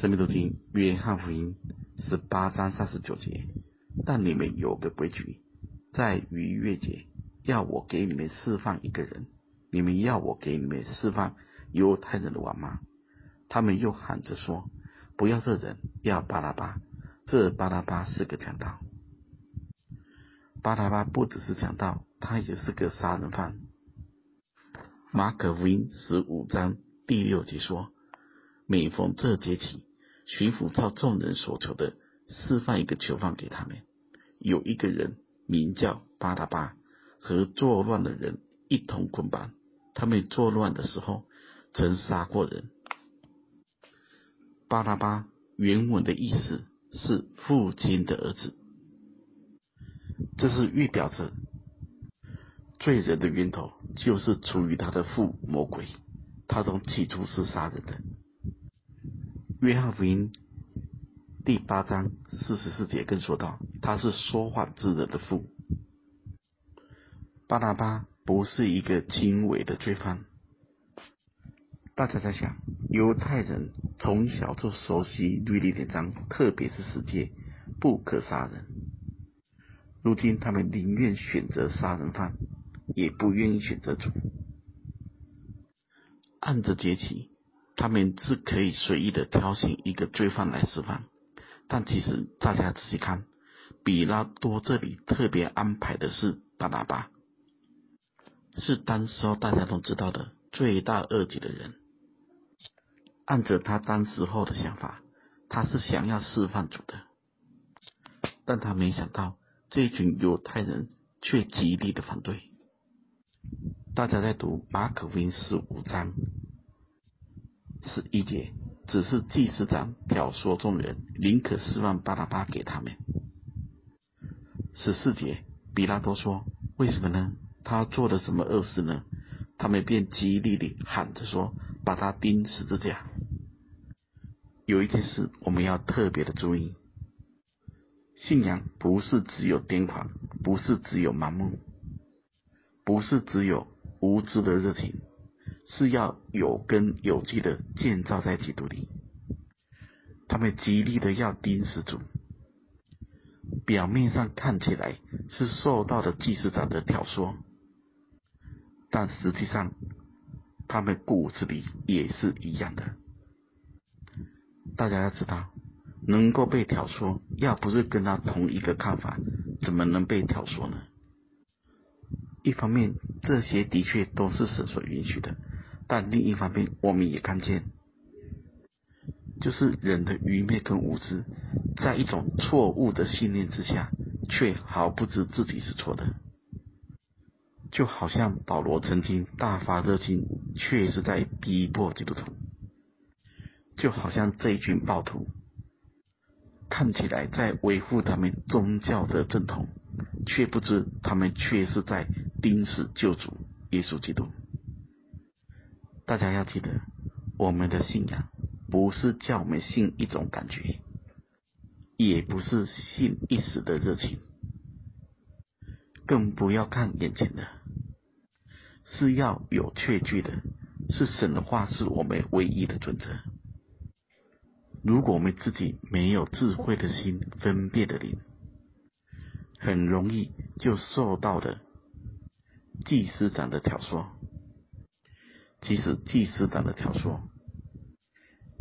生命读经约翰福音十八章三十九节，但你们有个规矩，在逾越节要我给你们释放一个人，你们要我给你们释放犹太人的王吗？他们又喊着说：“不要这人，要巴拉巴。”这巴拉巴是个强盗。巴拉巴不只是强盗，他也是个杀人犯。马可福音十五章第六节说：“每逢这节期，巡抚照众人所求的，释放一个囚犯给他们。有一个人名叫巴拉巴，和作乱的人一同捆绑。他们作乱的时候，曾杀过人。”巴拉巴原文的意思是父亲的儿子，这是预表着罪人的源头就是出于他的父魔鬼，他从起初是杀人的。约翰福音第八章四十四节更说道，他是说谎之人的父。巴拉巴不是一个轻微的罪犯。大家在想，犹太人从小就熟悉律例典章，特别是十诫，不可杀人。如今他们宁愿选择杀人犯，也不愿意选择主。按着节期，他们是可以随意的挑选一个罪犯来释放，但其实大家仔细看，比拉多这里特别安排的是巴拉巴，是当时候大家都知道的罪大恶极的人。按着他当时候的想法，他是想要释放主的，但他没想到这一群犹太人却极力的反对。大家在读马可福音十五章十一节，只是祭司长挑唆众人，宁可释放巴拉巴给他们。十四节，比拉多说：“为什么呢？他做了什么恶事呢？”他们便极力地喊着说：“把他钉十字架。”有一件事我们要特别的注意：信仰不是只有癫狂，不是只有盲目，不是只有无知的热情，是要有根有据的建造在基督里。他们极力的要钉死主，表面上看起来是受到了祭司长的挑唆，但实际上他们骨子里也是一样的。大家要知道，能够被挑唆，要不是跟他同一个看法，怎么能被挑唆呢？一方面，这些的确都是神所允许的，但另一方面，我们也看见，就是人的愚昧跟无知，在一种错误的信念之下，却毫不知自己是错的。就好像保罗曾经大发热心，却是在逼迫基督徒。就好像这一群暴徒，看起来在维护他们宗教的正统，却不知他们却是在钉死救主耶稣基督。大家要记得，我们的信仰不是叫我们信一种感觉，也不是信一时的热情，更不要看眼前的，是要有确据的，是神的话是我们唯一的准则。如果我们自己没有智慧的心、分辨的灵，很容易就受到了祭司长的挑唆。其实祭司长的挑唆，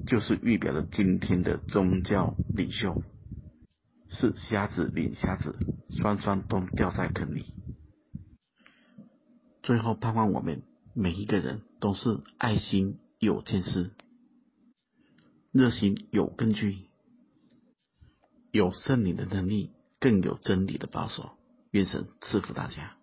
就是预表了今天的宗教领袖，是瞎子领瞎子，双双都掉在坑里。最后盼望我们每一个人都是爱心有见识。热心有根据，有圣灵的能力，更有真理的保守。愿神赐福大家。